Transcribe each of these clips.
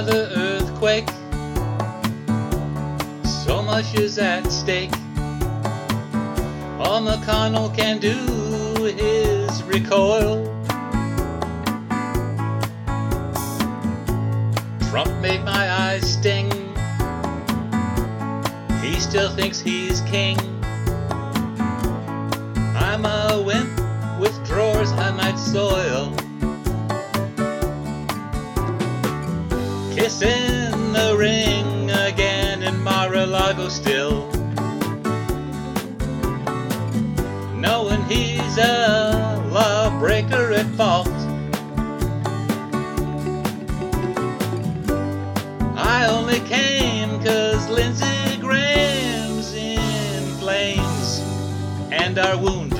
another earthquake. So much is at stake. All McConnell can do is recoil. Trump made my eyes sting. He still thinks he's king. I'm a wimp with drawers I might soil. Kissing the ring again in Mar-a-Lago still. Knowing he's a lawbreaker at fault. I only came cause Lindsey Graham's in flames and our wound.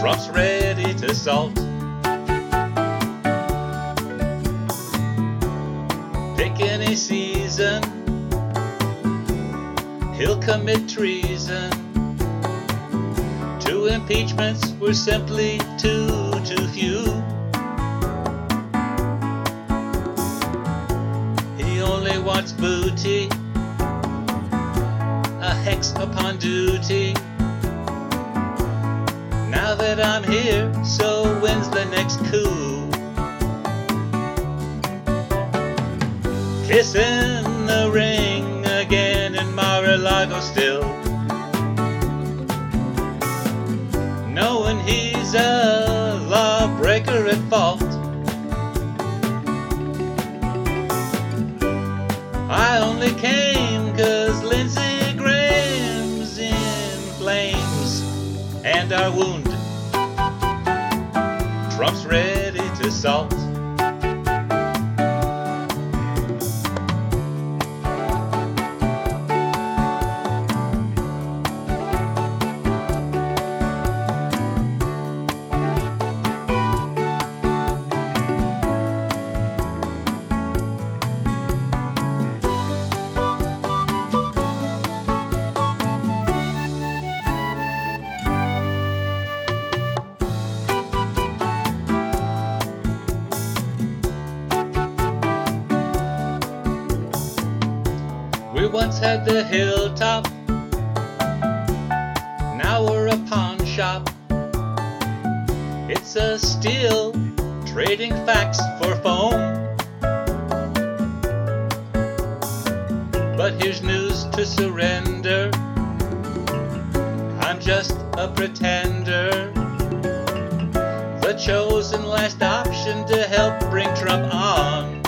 Trump's ready to salt. Any season, he'll commit treason. Two impeachments were simply too, too few. He only wants booty, a hex upon duty. Now that I'm here, so when's the next coup? Kissing the ring again in Mar-a-Lago still. Knowing he's a lawbreaker at fault. I only came cause Lindsey Graham's in flames and our wound. Trump's ready to salt. We once had the hilltop, now we're a pawn shop. It's a steal, trading facts for foam. But here's news to surrender. I'm just a pretender. The chosen last option to help bring Trump on.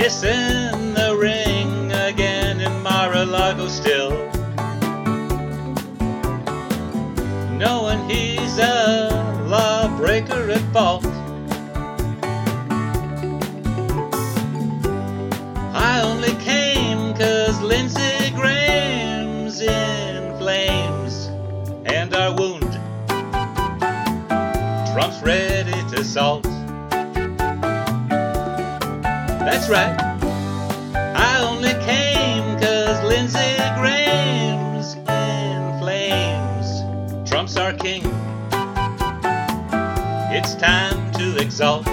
Kissing the ring again in Mar-a-Lago still. Knowing he's a lawbreaker at fault. I only came cause Lindsey Graham's in flames and our wound. Trump's ready to salt. That's right. I only came cause Lindsey Graham's in flames. Trump's our king. It's time to exalt.